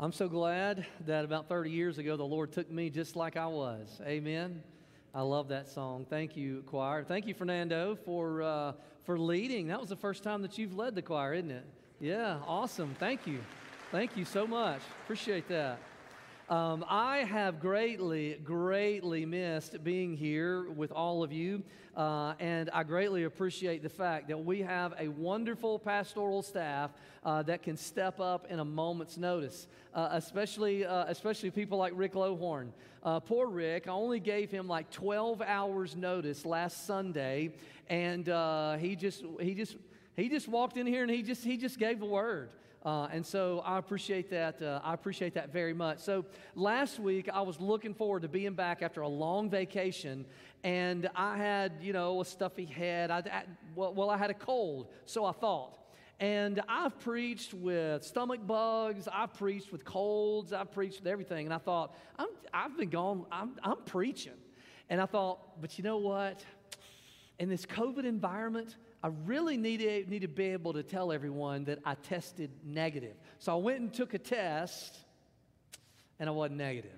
I'm so glad that about 30 years ago the Lord took me just like I was. Amen. I love that song. Thank you, choir. Thank you, Fernando, for uh, for leading. That was the first time that you've led the choir, isn't it? Yeah, awesome. Thank you. Thank you so much. Appreciate that. Um, I have greatly, greatly missed being here with all of you, uh, and I greatly appreciate the fact that we have a wonderful pastoral staff uh, that can step up in a moment's notice, uh, especially, uh, especially people like Rick Lohorn. Uh, poor Rick, I only gave him like 12 hours notice last Sunday, and uh, he just, he just, he just walked in here and he just, he just gave the word. Uh, and so I appreciate that. Uh, I appreciate that very much. So last week I was looking forward to being back after a long vacation, and I had you know a stuffy head. I, I well, well, I had a cold, so I thought. And I've preached with stomach bugs. I've preached with colds. I've preached with everything. And I thought, I'm, I've been gone. I'm, I'm preaching. And I thought, but you know what? In this COVID environment, I really need to, need to be able to tell everyone that I tested negative. So I went and took a test, and I wasn't negative.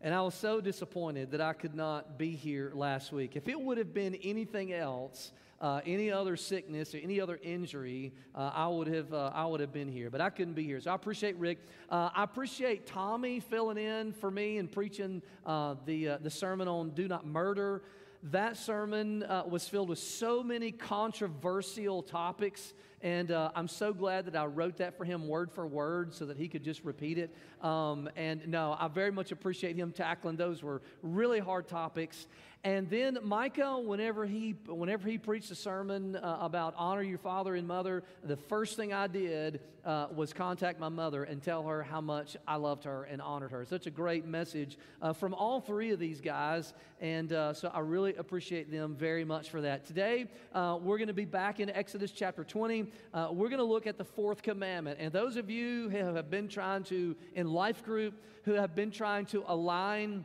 And I was so disappointed that I could not be here last week. If it would have been anything else, uh, any other sickness or any other injury, uh, I would have uh, I would have been here, but I couldn't be here. So I appreciate Rick. Uh, I appreciate Tommy filling in for me and preaching uh, the uh, the sermon on do not murder. That sermon uh, was filled with so many controversial topics, and uh, I'm so glad that I wrote that for him word for word so that he could just repeat it. Um, and no, I very much appreciate him tackling those were really hard topics. And then Micah, whenever he whenever he preached a sermon uh, about honor your father and mother, the first thing I did uh, was contact my mother and tell her how much I loved her and honored her. Such a great message uh, from all three of these guys, and uh, so I really appreciate them very much for that. Today uh, we're going to be back in Exodus chapter 20. Uh, we're going to look at the fourth commandment, and those of you who have been trying to in life group who have been trying to align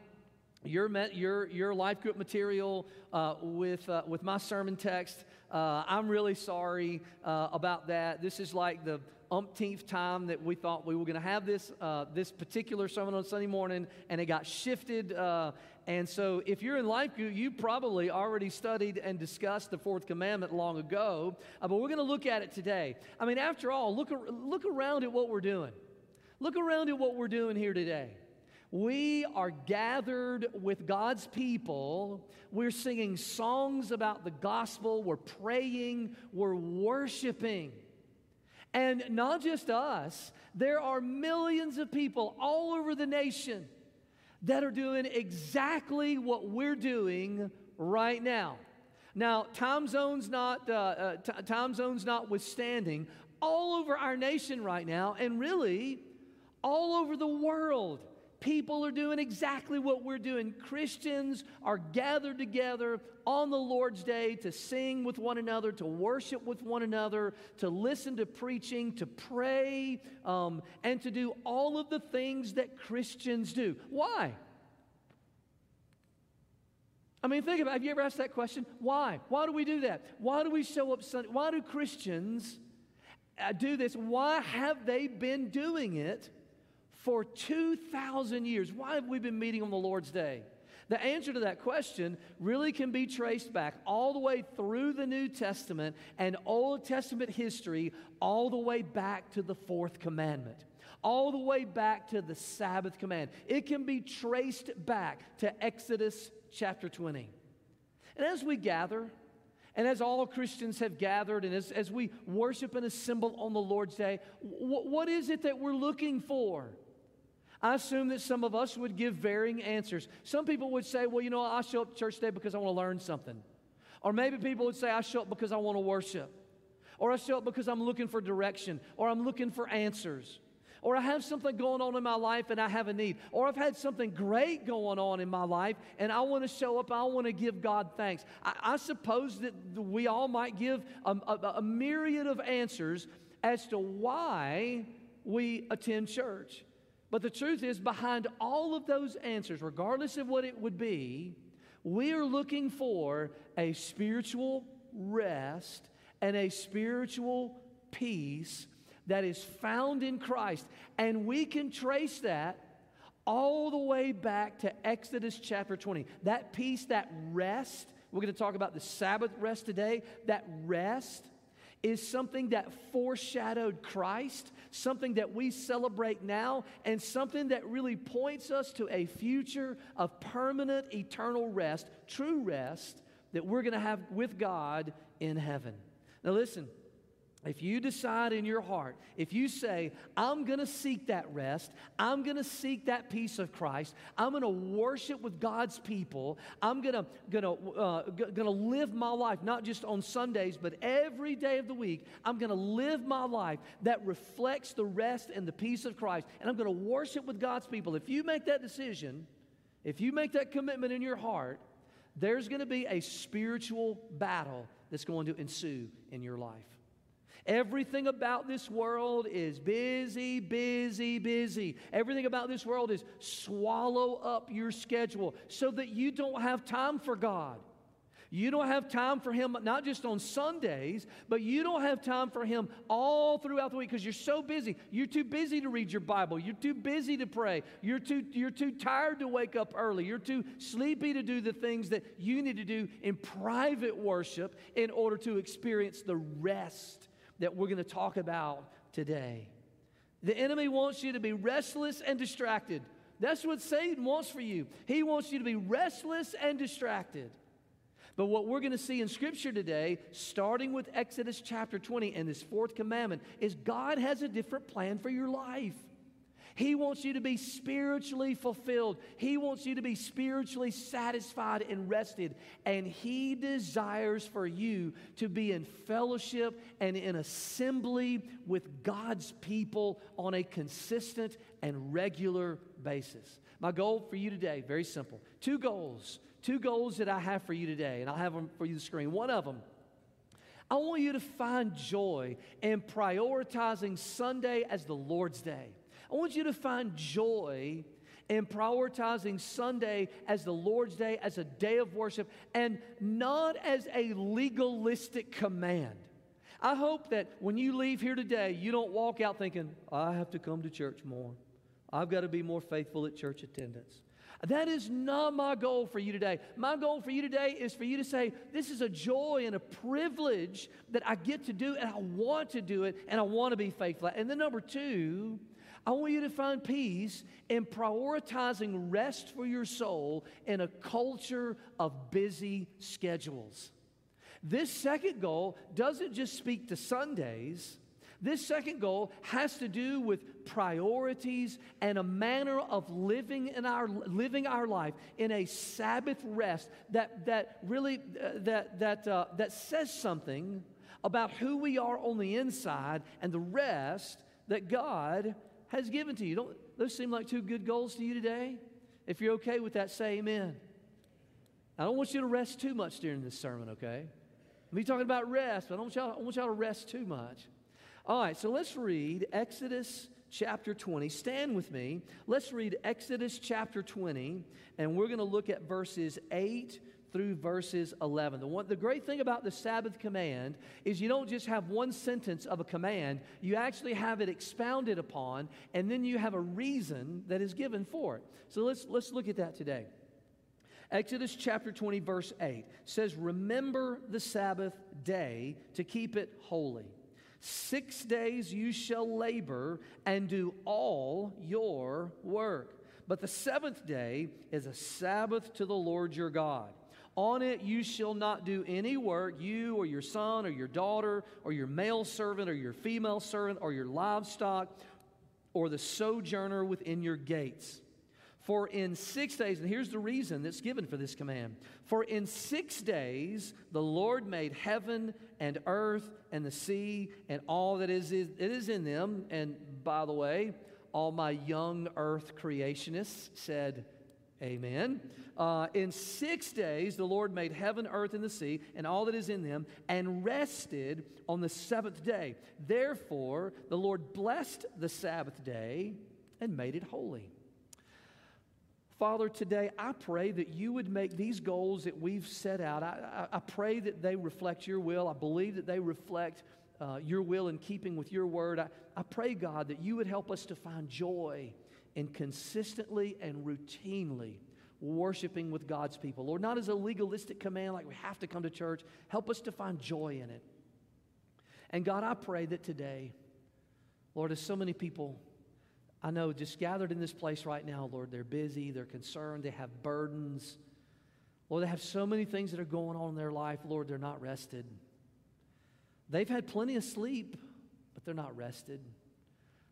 your, your, your life group material uh, with, uh, with my sermon text. Uh, I'm really sorry uh, about that. This is like the umpteenth time that we thought we were going to have this, uh, this particular sermon on Sunday morning, and it got shifted. Uh, and so, if you're in life group, you probably already studied and discussed the fourth commandment long ago, but we're going to look at it today. I mean, after all, look, look around at what we're doing. Look around at what we're doing here today. We are gathered with God's people. We're singing songs about the gospel. We're praying. We're worshiping. And not just us, there are millions of people all over the nation that are doing exactly what we're doing right now. Now, time zones not uh, uh, t- time zones notwithstanding, all over our nation right now, and really all over the world, people are doing exactly what we're doing. Christians are gathered together on the Lord's Day to sing with one another, to worship with one another, to listen to preaching, to pray, um, and to do all of the things that Christians do. Why? I mean, think about it. Have you ever asked that question? Why? Why do we do that? Why do we show up Sunday? Why do Christians uh, do this? Why have they been doing it? For 2,000 years. Why have we been meeting on the Lord's Day? The answer to that question really can be traced back all the way through the New Testament and Old Testament history, all the way back to the fourth commandment, all the way back to the Sabbath command. It can be traced back to Exodus chapter 20. And as we gather, and as all Christians have gathered, and as, as we worship and assemble on the Lord's Day, w- what is it that we're looking for? I assume that some of us would give varying answers. Some people would say, well, you know, I show up to church today because I want to learn something. Or maybe people would say, I show up because I want to worship. Or I show up because I'm looking for direction. Or I'm looking for answers. Or I have something going on in my life and I have a need. Or I've had something great going on in my life and I want to show up. I want to give God thanks. I, I suppose that we all might give a, a, a myriad of answers as to why we attend church. But the truth is, behind all of those answers, regardless of what it would be, we are looking for a spiritual rest and a spiritual peace that is found in Christ. And we can trace that all the way back to Exodus chapter 20. That peace, that rest, we're going to talk about the Sabbath rest today. That rest is something that foreshadowed Christ, something that we celebrate now, and something that really points us to a future of permanent, eternal rest, true rest that we're going to have with God in heaven. Now, listen. If you decide in your heart, if you say, I'm going to seek that rest, I'm going to seek that peace of Christ, I'm going to worship with God's people, I'm going to, to, uh, to live my life, not just on Sundays, but every day of the week, I'm going to live my life that reflects the rest and the peace of Christ, and I'm going to worship with God's people. If you make that decision, if you make that commitment in your heart, there's going to be a spiritual battle that's going to ensue in your life. Everything about this world is busy, busy, busy. Everything about this world is swallow up your schedule so that you don't have time for God. You don't have time for Him, not just on Sundays, but you don't have time for Him all throughout the week because you're so busy. You're too busy to read your Bible. You're too busy to pray. You're too, you're too tired to wake up early. You're too sleepy to do the things that you need to do in private worship in order to experience the rest that we're going to talk about today. The enemy wants you to be restless and distracted. That's what Satan wants for you. He wants you to be restless and distracted. But what we're going to see in Scripture today, starting with Exodus chapter 20 and this fourth commandment, is God has a different plan for your life. He wants you to be spiritually fulfilled. He wants you to be spiritually satisfied and rested. And He desires for you to be in fellowship and in assembly with God's people on a consistent and regular basis. My goal for you today, very simple. Two goals. Two goals that I have for you today, and I'll have them for you the screen. One of them, I want you to find joy in prioritizing Sunday as the Lord's day. I want you to find joy in prioritizing Sunday as the Lord's Day, as a day of worship, and not as a legalistic command. I hope that when you leave here today, you don't walk out thinking, I have to come to church more. I've got to be more faithful at church attendance. That is not my goal for you today. My goal for you today is for you to say, This is a joy and a privilege that I get to do, and I want to do it, and I want to be faithful. And then, number two, I want you to find peace in prioritizing rest for your soul in a culture of busy schedules. This second goal doesn't just speak to Sundays. This second goal has to do with priorities and a manner of living in our living our life in a Sabbath rest that that really uh, that that uh, that says something about who we are on the inside and the rest that God has given to you. Don't those seem like two good goals to you today? If you're okay with that, say amen. I don't want you to rest too much during this sermon, okay? I'm be talking about rest, but I don't want y'all, I want y'all to rest too much. All right, so let's read Exodus chapter 20. Stand with me. Let's read Exodus chapter 20, and we're going to look at verses 8 through verses 11. The, one, the great thing about the Sabbath command is you don't just have one sentence of a command, you actually have it expounded upon, and then you have a reason that is given for it. So let's, let's look at that today. Exodus chapter 20, verse 8 says, Remember the Sabbath day to keep it holy. Six days you shall labor and do all your work. But the seventh day is a Sabbath to the Lord your God. On it you shall not do any work, you or your son or your daughter or your male servant or your female servant or your livestock or the sojourner within your gates. For in six days, and here's the reason that's given for this command for in six days the Lord made heaven and earth and the sea and all that is, is, it is in them. And by the way, all my young earth creationists said, Amen. Uh, in six days, the Lord made heaven, earth, and the sea, and all that is in them, and rested on the seventh day. Therefore, the Lord blessed the Sabbath day and made it holy. Father, today I pray that you would make these goals that we've set out, I, I, I pray that they reflect your will. I believe that they reflect uh, your will in keeping with your word. I, I pray, God, that you would help us to find joy in consistently and routinely worshiping with God's people. Lord, not as a legalistic command like we have to come to church. Help us to find joy in it. And God, I pray that today, Lord, as so many people I know just gathered in this place right now, Lord, they're busy, they're concerned, they have burdens. Lord, they have so many things that are going on in their life. Lord, they're not rested. They've had plenty of sleep, but they're not rested.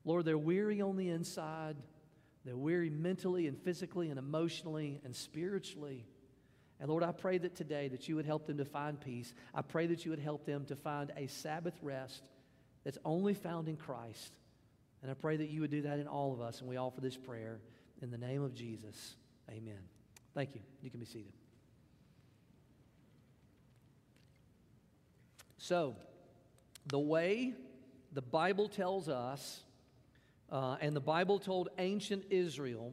Lord, they're weary on the inside. They're weary mentally and physically and emotionally and spiritually. And Lord, I pray that today that you would help them to find peace. I pray that you would help them to find a Sabbath rest that's only found in Christ. And I pray that you would do that in all of us. And we offer this prayer in the name of Jesus. Amen. Thank you. You can be seated. So, the way the Bible tells us uh, and the Bible told ancient Israel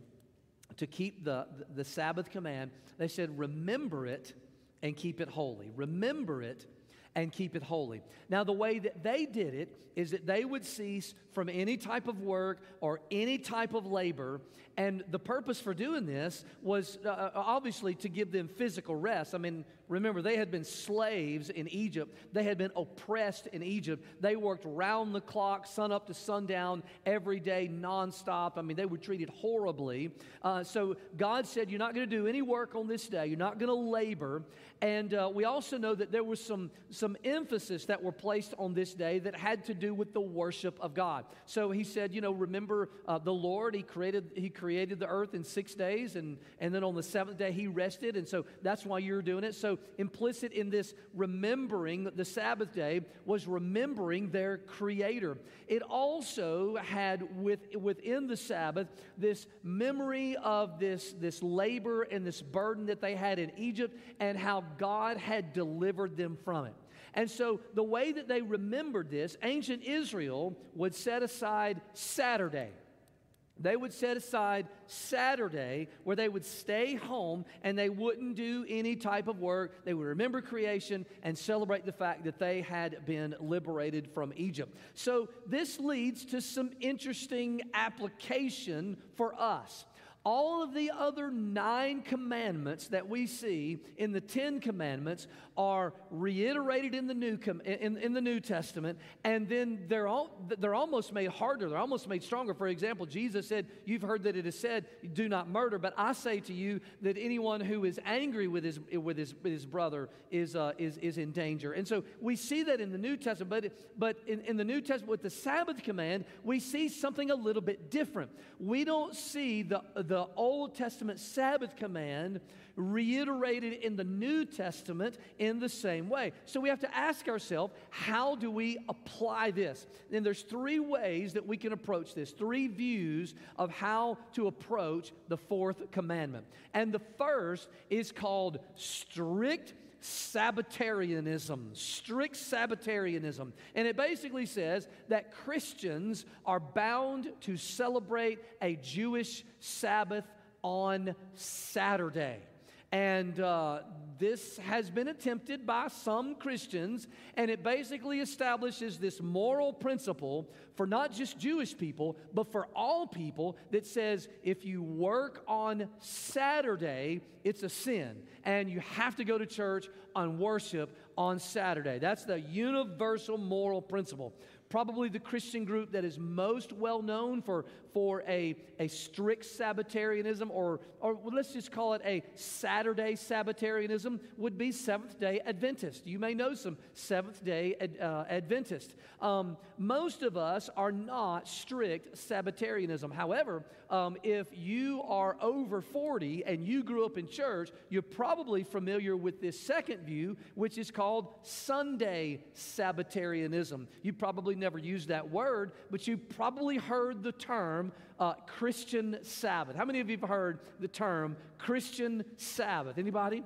to keep the, the Sabbath command. They said, Remember it and keep it holy. Remember it and keep it holy. Now, the way that they did it is that they would cease from any type of work or any type of labor. And the purpose for doing this was uh, uh obviously to give them physical rest. I mean, Remember, they had been slaves in Egypt. They had been oppressed in Egypt. They worked round the clock, sun up to sundown, every day, nonstop. I mean, they were treated horribly. Uh, so God said, You're not going to do any work on this day. You're not going to labor. And uh, we also know that there was some, some emphasis that were placed on this day that had to do with the worship of God. So he said, You know, remember uh, the Lord, he created, he created the earth in six days, and, and then on the seventh day, He rested. And so that's why you're doing it. So implicit in this remembering the Sabbath day was remembering their Creator. It also had with, within the Sabbath this memory of this, this labor and this burden that they had in Egypt and how God had delivered them from it. And so, the way that they remembered this, ancient Israel would set aside Saturday they would set aside Saturday where they would stay home and they wouldn't do any type of work. They would remember creation and celebrate the fact that they had been liberated from Egypt. So, this leads to some interesting application for us all of the other nine commandments that we see in the Ten Commandments are reiterated in the New, in, in the New Testament, and then they're, all, they're almost made harder. They're almost made stronger. For example, Jesus said, You've heard that it is said, Do not murder, but I say to you that anyone who is angry with his, with his, with his brother is, uh, is, is in danger. And so we see that in the New Testament, but, but in, in the New Testament, with the Sabbath command, we see something a little bit different. We don't see the, the the Old Testament Sabbath command reiterated in the New Testament in the same way. So we have to ask ourselves, how do we apply this? And there's three ways that we can approach this, three views of how to approach the fourth commandment. And the first is called strict Sabbatarianism, strict Sabbatarianism. And it basically says that Christians are bound to celebrate a Jewish Sabbath on Saturday. And uh, this has been attempted by some Christians, and it basically establishes this moral principle for not just Jewish people, but for all people that says if you work on Saturday, it's a sin, and you have to go to church on worship on Saturday. That's the universal moral principle probably the Christian group that is most well known for, for a, a strict Sabbatarianism, or, or let's just call it a Saturday Sabbatarianism, would be Seventh day Adventist. You may know some Seventh day uh, Adventists. Um, most of us are not strict Sabbatarianism. However, um, if you are over 40 and you grew up in church, you're probably familiar with this second view, which is called Sunday Sabbatarianism. You probably never used that word, but you probably heard the term uh, Christian Sabbath. How many of you have heard the term Christian Sabbath? Anybody?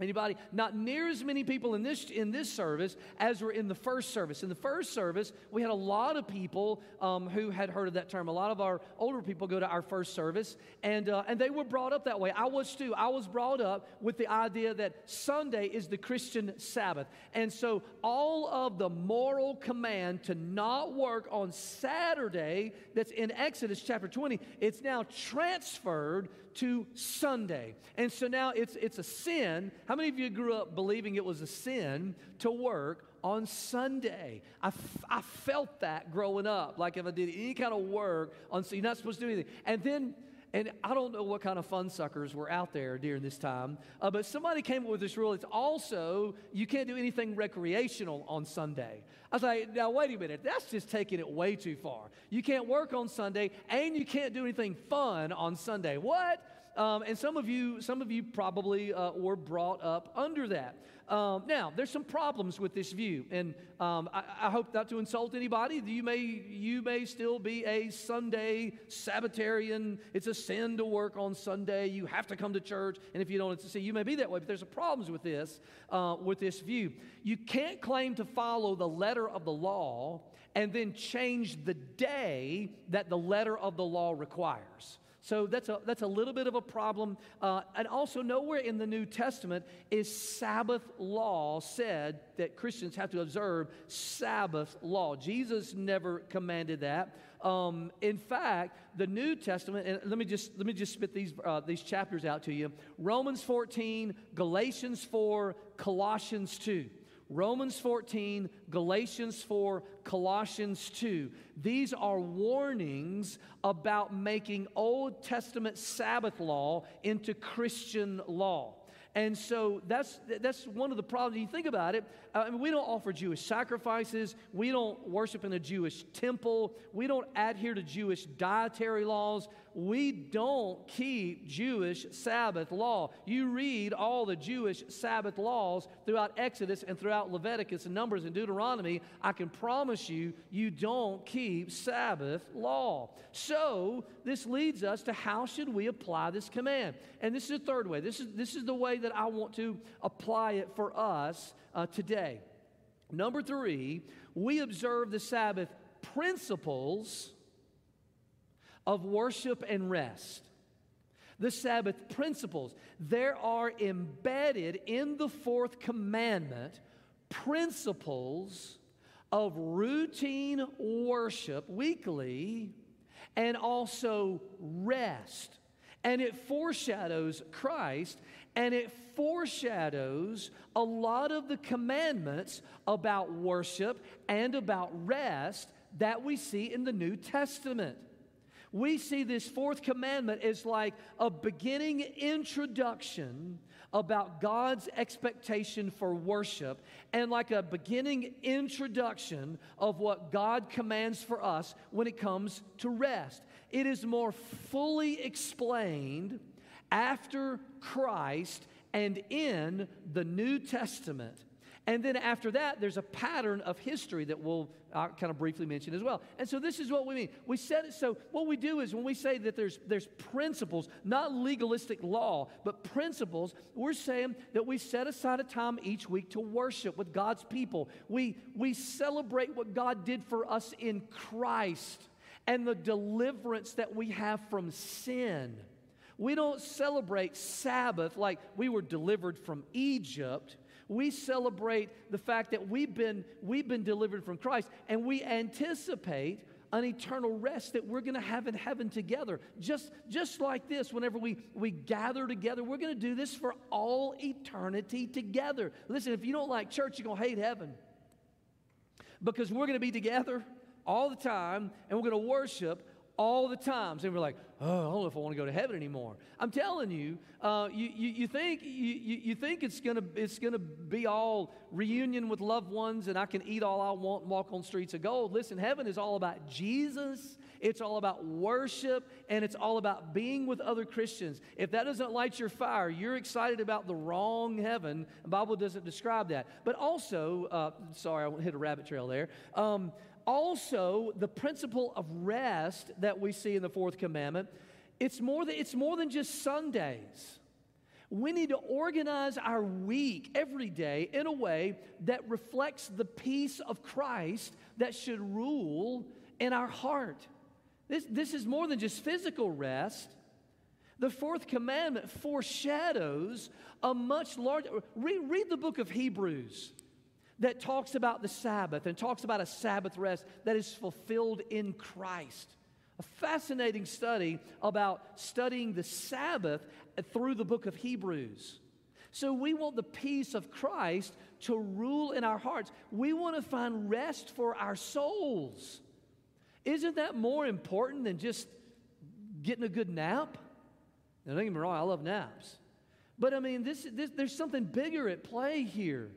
Anybody? Not near as many people in this in this service as were in the first service. In the first service, we had a lot of people um, who had heard of that term. A lot of our older people go to our first service, and uh, and they were brought up that way. I was too. I was brought up with the idea that Sunday is the Christian Sabbath, and so all of the moral command to not work on Saturday that's in Exodus chapter 20, it's now transferred to Sunday. And so now it's, it's a sin. How many of you grew up believing it was a sin to work on Sunday? I, f- I felt that growing up. Like if I did any kind of work on, so you're not supposed to do anything. And then and I don't know what kind of fun suckers were out there during this time, uh, but somebody came up with this rule. It's also you can't do anything recreational on Sunday. I was like, now wait a minute, that's just taking it way too far. You can't work on Sunday, and you can't do anything fun on Sunday. What? Um, and some of you, some of you probably uh, were brought up under that. Um, now, there's some problems with this view, and um, I, I, hope not to insult anybody. You may, you may still be a Sunday Sabbatarian. It's a sin to work on Sunday. You have to come to church, and if you don't, it's a sin. You may be that way, but there's a problems with this, uh, with this view. You can't claim to follow the letter of the law and then change the day that the letter of the law requires. So that's a, that's a little bit of a problem. Uh, and also, nowhere in the New Testament is Sabbath law said that Christians have to observe Sabbath law. Jesus never commanded that. Um, in fact, the New Testament, and let me just, let me just spit these, uh, these chapters out to you Romans 14, Galatians 4, Colossians 2. Romans 14, Galatians 4, Colossians 2. These are warnings about making Old Testament Sabbath law into Christian law. And so that's, that's one of the problems. You think about it, I mean, we don't offer Jewish sacrifices. We don't worship in a Jewish temple. We don't adhere to Jewish dietary laws. We don't keep Jewish Sabbath law. You read all the Jewish Sabbath laws throughout Exodus and throughout Leviticus and Numbers and Deuteronomy. I can promise you, you don't keep Sabbath law. So this leads us to how should we apply this command? And this is the third way. This is, this is the way that I want to apply it for us uh, today. Number three, we observe the Sabbath principles of worship and rest. The Sabbath principles. There are embedded in the fourth commandment principles of routine worship weekly and also rest. And it foreshadows Christ and it foreshadows a lot of the commandments about worship and about rest that we see in the New Testament. We see this fourth commandment as like a beginning introduction about God's expectation for worship and like a beginning introduction of what God commands for us when it comes to rest. It is more fully explained after Christ and in the New Testament. And then after that, there's a pattern of history that we'll uh, kind of briefly mention as well. And so this is what we mean. We said it so what we do is when we say that there's there's principles, not legalistic law, but principles, we're saying that we set aside a time each week to worship with God's people. We we celebrate what God did for us in Christ and the deliverance that we have from sin. We don't celebrate Sabbath like we were delivered from Egypt. We celebrate the fact that we've been, we've been delivered from Christ and we anticipate an eternal rest that we're going to have in heaven together. Just, just like this, whenever we, we gather together, we're going to do this for all eternity together. Listen, if you don't like church, you're going to hate heaven because we're going to be together all the time and we're going to worship all the times, And we're like, oh, I don't know if I want to go to heaven anymore. I'm telling you, uh, you, you, you, think, you, you think it's going to it's gonna be all reunion with loved ones and I can eat all I want and walk on streets of gold. Listen, heaven is all about Jesus. It's all about worship and it's all about being with other Christians. If that doesn't light your fire, you're excited about the wrong heaven. The Bible doesn't describe that. But also, uh, sorry, I hit a rabbit trail there. Um, also the principle of rest that we see in the fourth commandment it's more than, it's more than just sundays We need to organize our week every day in a way that reflects the peace of Christ that should rule in our heart. This, this is more than just physical rest. The fourth commandment foreshadows a much larger. Read, read the book of Hebrews that talks about the Sabbath and talks about a Sabbath rest that is fulfilled in Christ. A fascinating study about studying the Sabbath through the book of Hebrews. So we want the peace of Christ to rule in our hearts. We want to find rest for our souls. Isn't that more important than just getting a good nap? Now, don't get me wrong, I love naps. But I mean, this, this, there's something bigger at play here.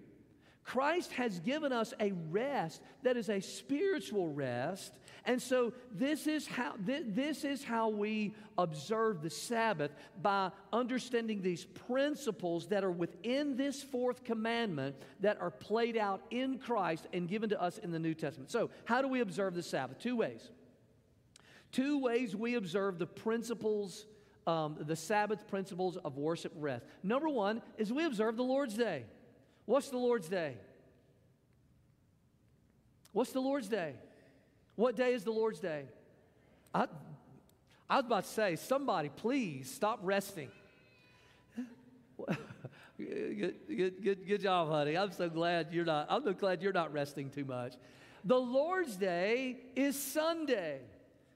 Christ has given us a rest that is a spiritual rest. And so this is how this is how we observe the Sabbath by understanding these principles that are within this fourth commandment that are played out in Christ and given to us in the New Testament. So, how do we observe the Sabbath? Two ways. Two ways we observe the principles um, the Sabbath principles of worship rest. Number one is we observe the Lord's Day. What's the Lord's Day? What's the Lord's Day? What day is the Lord's Day? I, I was about to say, somebody, please stop resting. good, good, good, good job, honey. I'm so glad you're not. I'm so glad you're not resting too much. The Lord's Day is Sunday.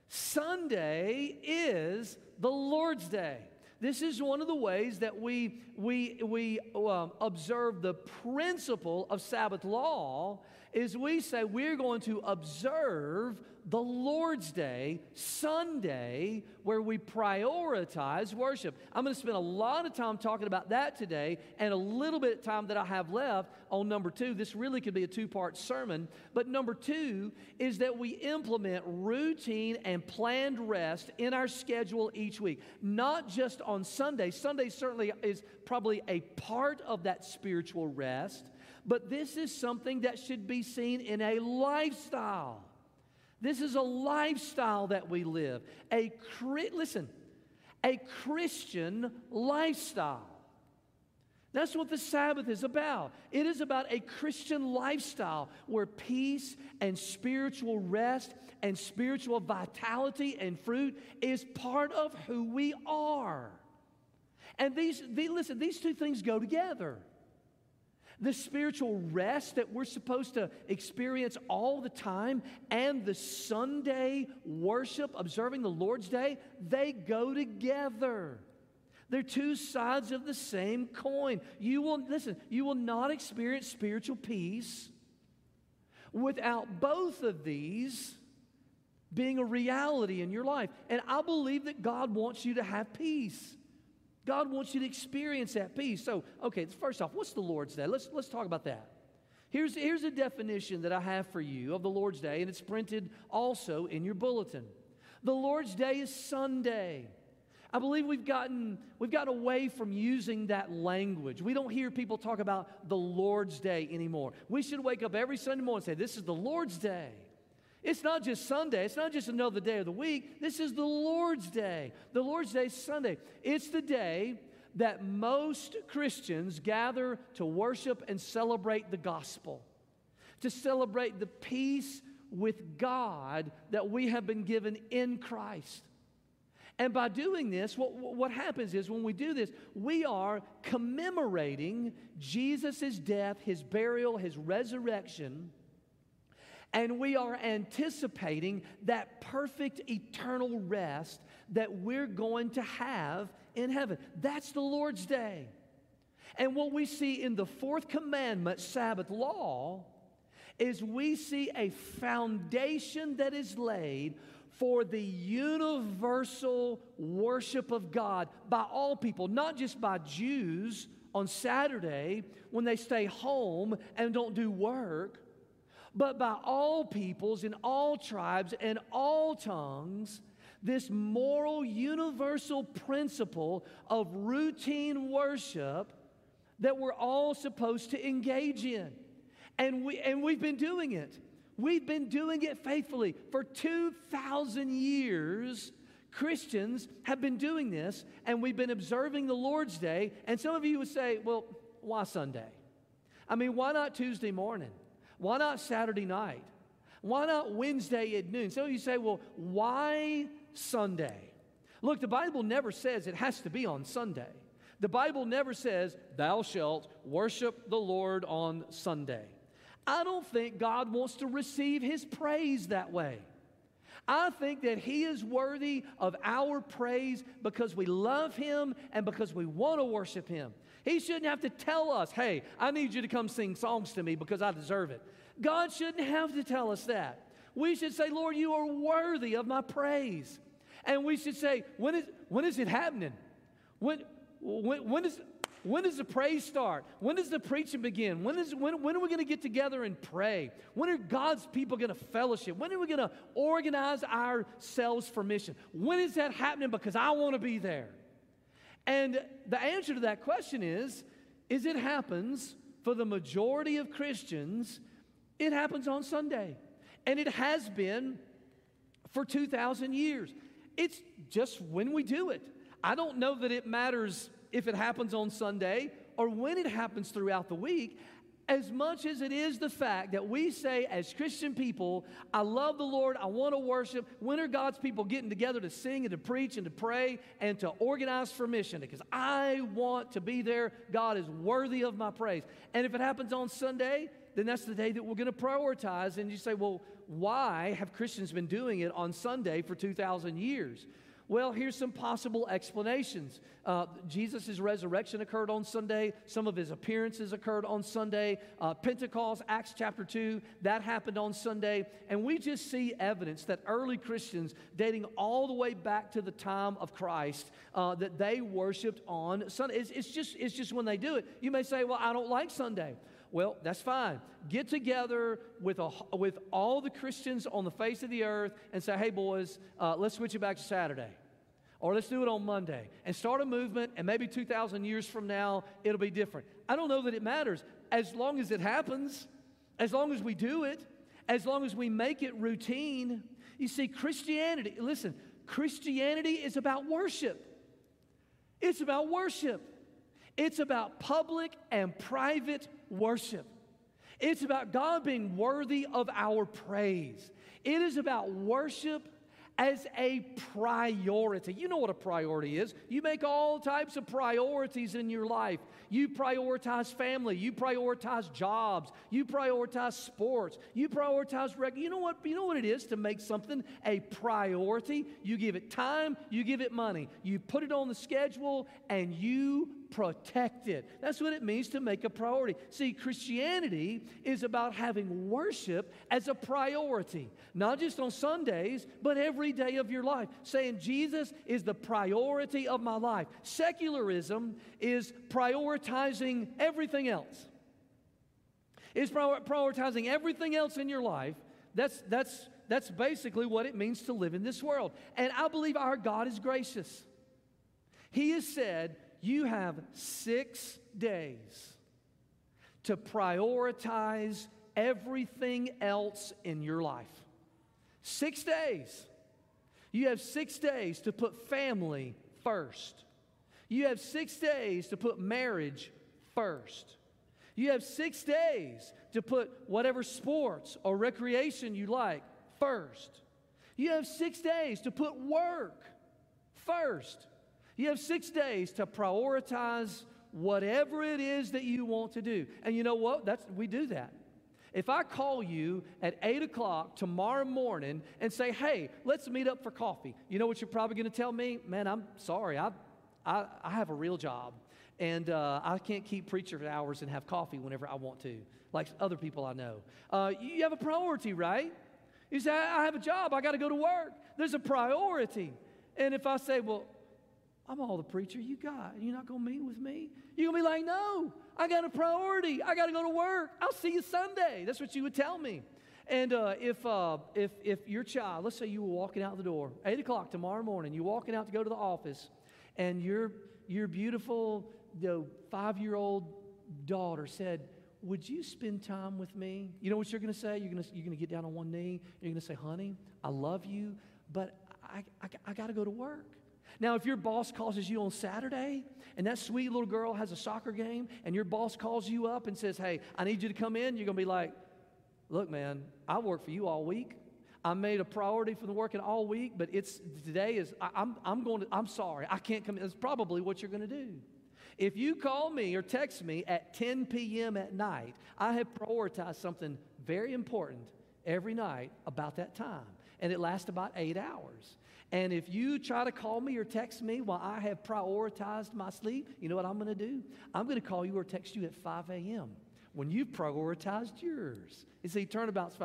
Sunday is the Lord's Day. This is one of the ways that we, we, we um, observe the principle of Sabbath law is we say we're going to observe the Lord's Day, Sunday, where we prioritize worship. I'm going to spend a lot of time talking about that today and a little bit of time that I have left on number two. This really could be a two part sermon. But number two is that we implement routine and planned rest in our schedule each week, not just on Sunday. Sunday certainly is probably a part of that spiritual rest, but this is something that should be seen in a lifestyle. This is a lifestyle that we live. A listen, a Christian lifestyle. That's what the Sabbath is about. It is about a Christian lifestyle where peace and spiritual rest and spiritual vitality and fruit is part of who we are. And these, these listen, these two things go together the spiritual rest that we're supposed to experience all the time, and the Sunday worship, observing the Lord's Day, they go together. They're two sides of the same coin. You will, listen, you will not experience spiritual peace without both of these being a reality in your life. And I believe that God wants you to have peace. God wants you to experience that peace. So, okay, first off, what's the Lord's Day? Let's, let's talk about that. Here's, here's a definition that I have for you of the Lord's Day, and it's printed also in your bulletin. The Lord's Day is Sunday. I believe we've gotten, we've gotten away from using that language. We don't hear people talk about the Lord's Day anymore. We should wake up every Sunday morning and say, This is the Lord's Day. It's not just Sunday. It's not just another day of the week. This is the Lord's Day. The Lord's Day is Sunday. It's the day that most Christians gather to worship and celebrate the gospel, to celebrate the peace with God that we have been given in Christ. And by doing this, what, what happens is when we do this, we are commemorating Jesus' death, his burial, his resurrection and we are anticipating that perfect eternal rest that we're going to have in heaven. That's the Lord's day. And what we see in the fourth commandment, Sabbath law, is we see a foundation that is laid for the universal worship of God by all people, not just by Jews on Saturday when they stay home and don't do work, but by all peoples in all tribes and all tongues, this moral universal principle of routine worship that we're all supposed to engage in. And, we, and we've been doing it. We've been doing it faithfully for 2,000 years. Christians have been doing this, and we've been observing the Lord's Day. And some of you would say, well, why Sunday? I mean, why not Tuesday morning? Why not Saturday night? Why not Wednesday at noon? Some of you say, well, why Sunday? Look, the Bible never says it has to be on Sunday. The Bible never says, Thou shalt worship the Lord on Sunday. I don't think God wants to receive his praise that way. I think that He is worthy of our praise because we love Him and because we want to worship Him. He shouldn't have to tell us, hey, I need you to come sing songs to me because I deserve it. God shouldn't have to tell us that. We should say, Lord, you are worthy of my praise. And we should say, when is, when is it happening? When, when, when, is, when does the praise start? When does the preaching begin? When, is, when, when are we going to get together and pray? When are God's people going to fellowship? When are we going to organize ourselves for mission? When is that happening? Because I want to be there. And the answer to that question is, is it happens for the majority of Christians, it happens on Sunday. And it has been for 2,000 years. It's just when we do it. I don't know that it matters if it happens on Sunday or when it happens throughout the week, as much as it is the fact that we say, as Christian people, I love the Lord, I want to worship. When are God's people getting together to sing and to preach and to pray and to organize for mission? Because I want to be there. God is worthy of my praise. And if it happens on Sunday, then that's the day that we're going to prioritize. And you say, well, why have Christians been doing it on Sunday for 2,000 years? Well, here's some possible explanations. Uh, Jesus' resurrection occurred on Sunday. Some of his appearances occurred on Sunday. Uh, Pentecost, Acts chapter 2, that happened on Sunday. And we just see evidence that early Christians, dating all the way back to the time of Christ, uh, that they worshiped on Sunday. It's, it's, just, it's just when they do it. You may say, well, I don't like Sunday. Well, that's fine. Get together with, a, with all the Christians on the face of the earth and say, hey, boys, uh, let's switch it back to Saturday. Or let's do it on Monday and start a movement, and maybe 2,000 years from now, it'll be different. I don't know that it matters. As long as it happens, as long as we do it, as long as we make it routine. You see, Christianity, listen, Christianity is about worship. It's about worship. It's about public and private worship. It's about God being worthy of our praise. It is about worship as a priority. You know what a priority is. You make all types of priorities in your life. You prioritize family, you prioritize jobs, you prioritize sports, you prioritize rec- you know what you know what it is to make something a priority? You give it time, you give it money. You put it on the schedule and you protect it. That's what it means to make a priority. See, Christianity is about having worship as a priority, not just on Sundays, but every day of your life, saying Jesus is the priority of my life. Secularism is prioritizing everything else. Is prioritizing everything else in your life. That's that's that's basically what it means to live in this world. And I believe our God is gracious. He has said, you have six days to prioritize everything else in your life. Six days. You have six days to put family first. You have six days to put marriage first. You have six days to put whatever sports or recreation you like first. You have six days to put work first. You have six days to prioritize whatever it is that you want to do. And you know what? That's, we do that. If I call you at 8 o'clock tomorrow morning and say, hey, let's meet up for coffee, you know what you're probably going to tell me? Man, I'm sorry. I, I, I have a real job. And uh, I can't keep preacher hours and have coffee whenever I want to, like other people I know. Uh, you have a priority, right? You say, I have a job. I got to go to work. There's a priority. And if I say, well, I'm all the preacher you got. You're not going to meet with me? You're going to be like, no, I got a priority. I got to go to work. I'll see you Sunday. That's what you would tell me. And uh, if, uh, if, if your child, let's say you were walking out the door, 8 o'clock tomorrow morning, you're walking out to go to the office, and your, your beautiful you know, five year old daughter said, Would you spend time with me? You know what you're going to say? You're going you're to get down on one knee. You're going to say, Honey, I love you, but I, I, I got to go to work. Now, if your boss calls you on Saturday and that sweet little girl has a soccer game and your boss calls you up and says, Hey, I need you to come in, you're going to be like, Look, man, I work for you all week. I made a priority for the working all week, but it's today is I, I'm, I'm going to, I'm sorry, I can't come. In." It's probably what you're going to do. If you call me or text me at 10 p.m. at night, I have prioritized something very important every night about that time, and it lasts about eight hours. And if you try to call me or text me while I have prioritized my sleep, you know what I'm going to do? I'm going to call you or text you at 5 a.m. when you've prioritized yours. You see, turnabout's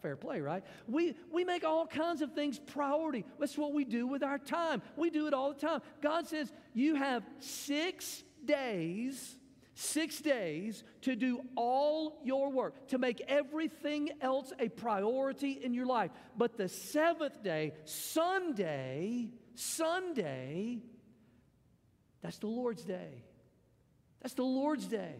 fair play, right? We, we make all kinds of things priority. That's what we do with our time. We do it all the time. God says, You have six days six days to do all your work, to make everything else a priority in your life. But the seventh day, Sunday, Sunday, that's the Lord's day. That's the Lord's day.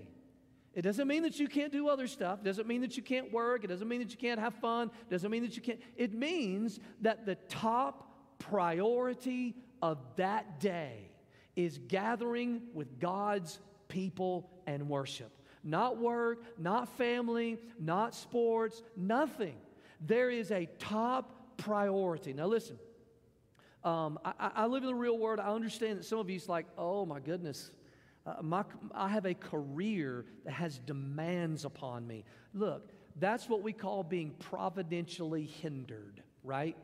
It doesn't mean that you can't do other stuff. It doesn't mean that you can't work. It doesn't mean that you can't have fun. It doesn't mean that you can't. It means that the top priority of that day is gathering with God's people and worship. Not work, not family, not sports, nothing. There is a top priority. Now, listen, um, I, I, live in the real world. I understand that some of you is like, oh my goodness, uh, my, I have a career that has demands upon me. Look, that's what we call being providentially hindered, right?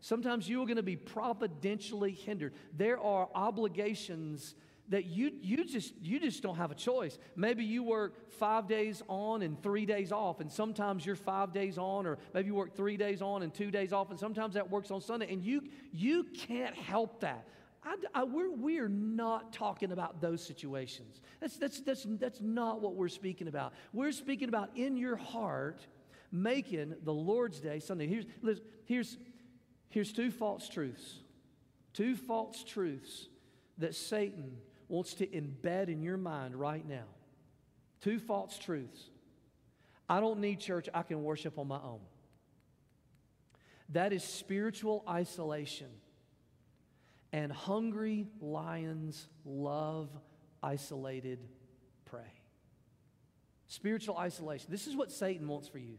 Sometimes you are going to be providentially hindered. There are obligations that you, you, just, you just don't have a choice. Maybe you work five days on and three days off, and sometimes you're five days on, or maybe you work three days on and two days off, and sometimes that works on Sunday, and you, you can't help that. I, I, we're, we are not talking about those situations. That's, that's, that's, that's not what we're speaking about. We're speaking about in your heart making the Lord's Day Sunday. Here's, here's, here's two false truths. Two false truths that Satan wants to embed in your mind right now two false truths. I don't need church, I can worship on my own. That is spiritual isolation. And hungry lions love isolated prey. Spiritual isolation. This is what Satan wants for you.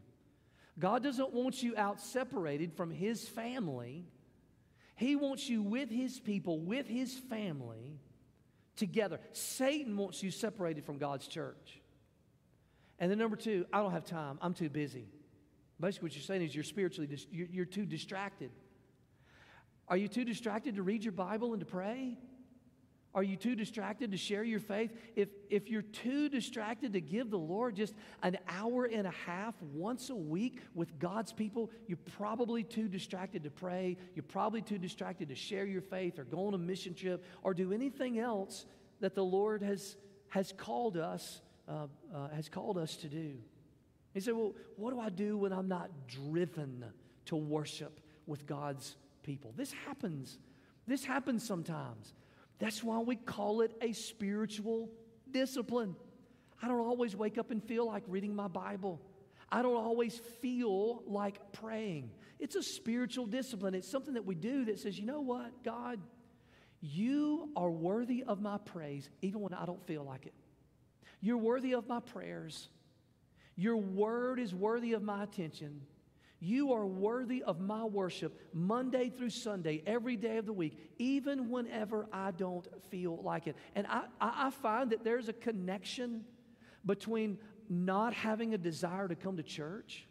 God doesn't want you out separated from his family. He wants you with his people, with his family, together. Satan wants you separated from God's church. And then number two, I don't have time. I'm too busy. Basically, what you're saying is you're spiritually, you're, you're too distracted. Are you too distracted to read your Bible and to pray? Are you too distracted to share your faith? If, if you're too distracted to give the Lord just an hour and a half once a week with God's people, you're probably too distracted to pray. You're probably too distracted to share your faith or go on a mission trip or do anything else that the Lord has, has called us uh, uh, has called us to do. He said, Well, what do I do when I'm not driven to worship with God's people? This happens. This happens sometimes. That's why we call it a spiritual discipline. I don't always wake up and feel like reading my Bible. I don't always feel like praying. It's a spiritual discipline. It's something that we do that says, you know what, God, you are worthy of my praise even when I don't feel like it. You're worthy of my prayers. Your word is worthy of my attention. You are worthy of my worship Monday through Sunday, every day of the week, even whenever I don't feel like it. And I, I find that there's a connection between not having a desire to come to church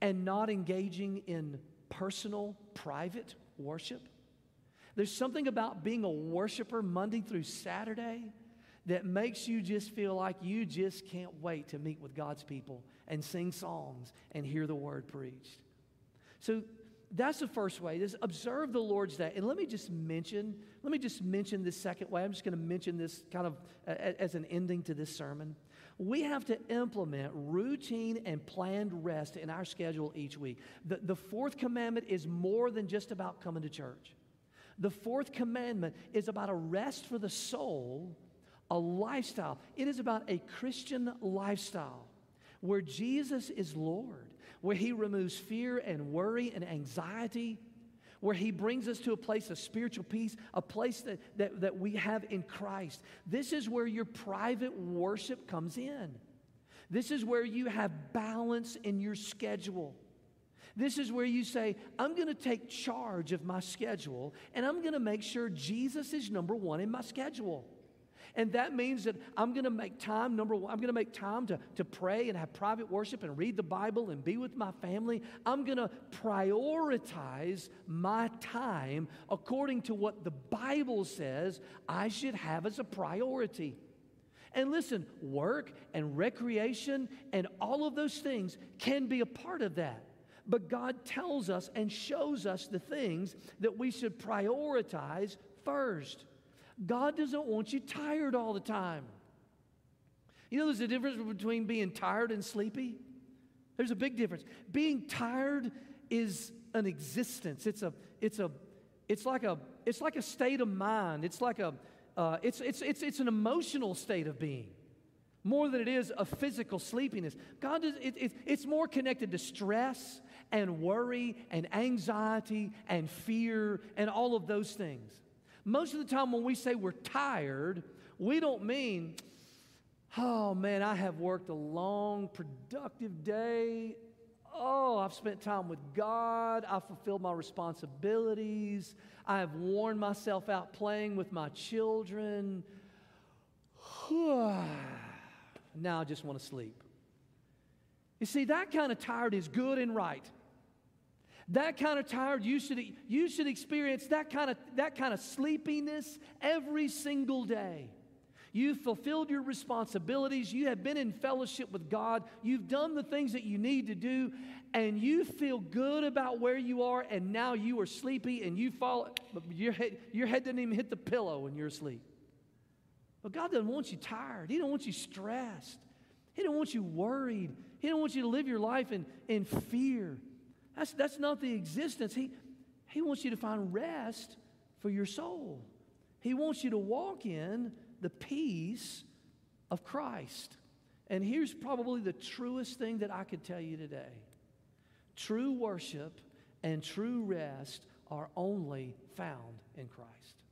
and not engaging in personal, private worship. There's something about being a worshiper Monday through Saturday that makes you just feel like you just can't wait to meet with God's people and sing songs and hear the word preached. So that's the first way is observe the Lord's day. And let me just mention, let me just mention this second way. I'm just going to mention this kind of as an ending to this sermon. We have to implement routine and planned rest in our schedule each week. The, the fourth commandment is more than just about coming to church. The fourth commandment is about a rest for the soul, a lifestyle. It is about a Christian lifestyle where Jesus is Lord, where He removes fear and worry and anxiety, where He brings us to a place of spiritual peace, a place that, that, that we have in Christ. This is where your private worship comes in. This is where you have balance in your schedule. This is where you say, I'm going to take charge of my schedule and I'm going to make sure Jesus is number one in my schedule. And that means that I'm going to make time, number one, I'm going to make time to, to pray and have private worship and read the Bible and be with my family. I'm going to prioritize my time according to what the Bible says I should have as a priority. And listen, work and recreation and all of those things can be a part of that. But God tells us and shows us the things that we should prioritize first. God doesn't want you tired all the time. You know, there's a difference between being tired and sleepy. There's a big difference. Being tired is an existence. It's a, it's a, it's like a, it's like a state of mind. It's like a, uh, it's, it's, it's, it's an emotional state of being more than it is a physical sleepiness. God does, it, it, it's more connected to stress and worry and anxiety and fear and all of those things. Most of the time, when we say we're tired, we don't mean, oh man, I have worked a long, productive day. Oh, I've spent time with God. I've fulfilled my responsibilities. I have worn myself out playing with my children. now I just want to sleep. You see, that kind of tired is good and right. That kind of tired, you should, you should experience that kind, of, that kind of sleepiness every single day. You've fulfilled your responsibilities. You have been in fellowship with God. You've done the things that you need to do, and you feel good about where you are, and now you are sleepy and you fall, your head, your head doesn't even hit the pillow when you're asleep. But God doesn't want you tired. He don't want you stressed. He don't want you worried. He don't want you to live your life in, in fear. That's, that's not the existence. He, he wants you to find rest for your soul. He wants you to walk in the peace of Christ. And here's probably the truest thing that I could tell you today true worship and true rest are only found in Christ.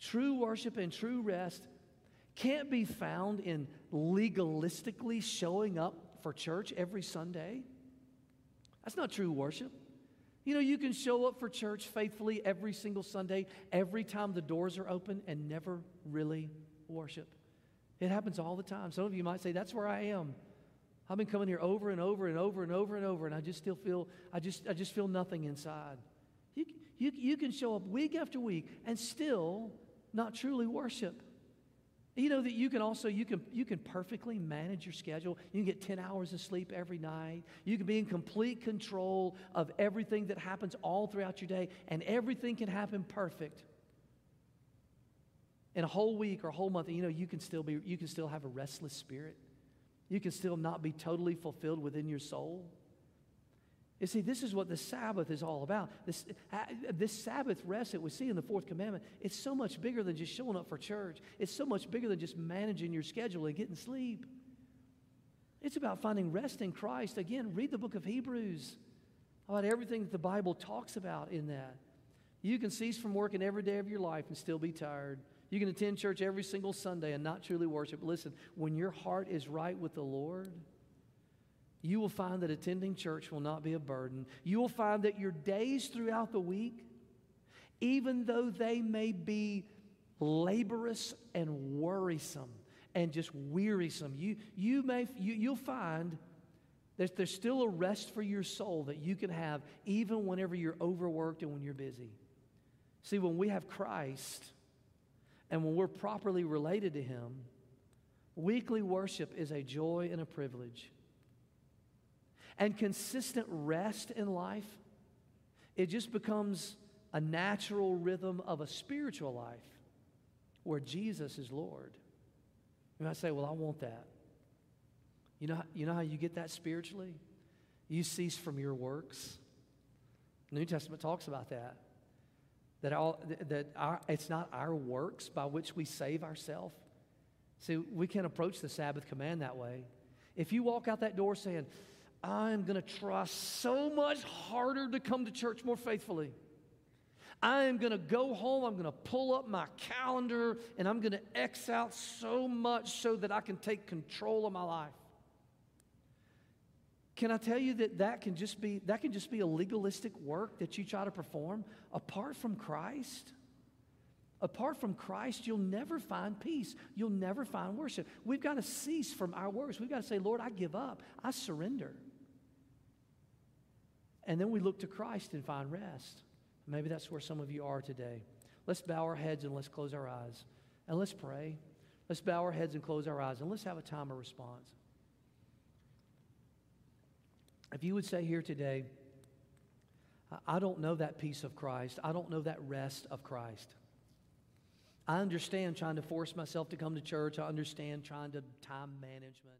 True worship and true rest can't be found in legalistically showing up for church every Sunday. That's not true worship. You know, you can show up for church faithfully every single Sunday, every time the doors are open, and never really worship. It happens all the time. Some of you might say, That's where I am. I've been coming here over and over and over and over and over, and I just still feel, I just, I just feel nothing inside. You, you, you can show up week after week and still not truly worship. You know that you can also you can you can perfectly manage your schedule. You can get 10 hours of sleep every night. You can be in complete control of everything that happens all throughout your day and everything can happen perfect. In a whole week or a whole month, you know, you can still be you can still have a restless spirit. You can still not be totally fulfilled within your soul. You see, this is what the Sabbath is all about. This, uh, this Sabbath rest that we see in the fourth commandment, it's so much bigger than just showing up for church. It's so much bigger than just managing your schedule and getting sleep. It's about finding rest in Christ. Again, read the book of Hebrews about everything that the Bible talks about in that. You can cease from working every day of your life and still be tired. You can attend church every single Sunday and not truly worship. Listen, when your heart is right with the Lord, you will find that attending church will not be a burden. You will find that your days throughout the week, even though they may be laborious and worrisome and just wearisome, you, you may, you, you'll find that there's still a rest for your soul that you can have even whenever you're overworked and when you're busy. See, when we have Christ and when we're properly related to Him, weekly worship is a joy and a privilege and consistent rest in life, it just becomes a natural rhythm of a spiritual life where Jesus is Lord. You might say, Well, I want that. You know, you know how you get that spiritually? You cease from your works. The New Testament talks about that. That, all, that our, it's not our works by which we save ourselves. See, we can approach the Sabbath command that way. If you walk out that door saying, I'm going to try so much harder to come to church more faithfully. I am going to go home, I'm going to pull up my calendar, and I'm going to X out so much so that I can take control of my life. Can I tell you that that can just be that can just be a legalistic work that you try to perform apart from Christ? Apart from Christ, you'll never find peace. You'll never find worship. We've got to cease from our works. We've got to say, Lord, I give up. I surrender. And then we look to Christ and find rest. Maybe that's where some of you are today. Let's bow our heads and let's close our eyes. And let's pray. Let's bow our heads and close our eyes and let's have a time of response. If you would say here today, I don't know that peace of Christ, I don't know that rest of Christ. I understand trying to force myself to come to church. I understand trying to time management.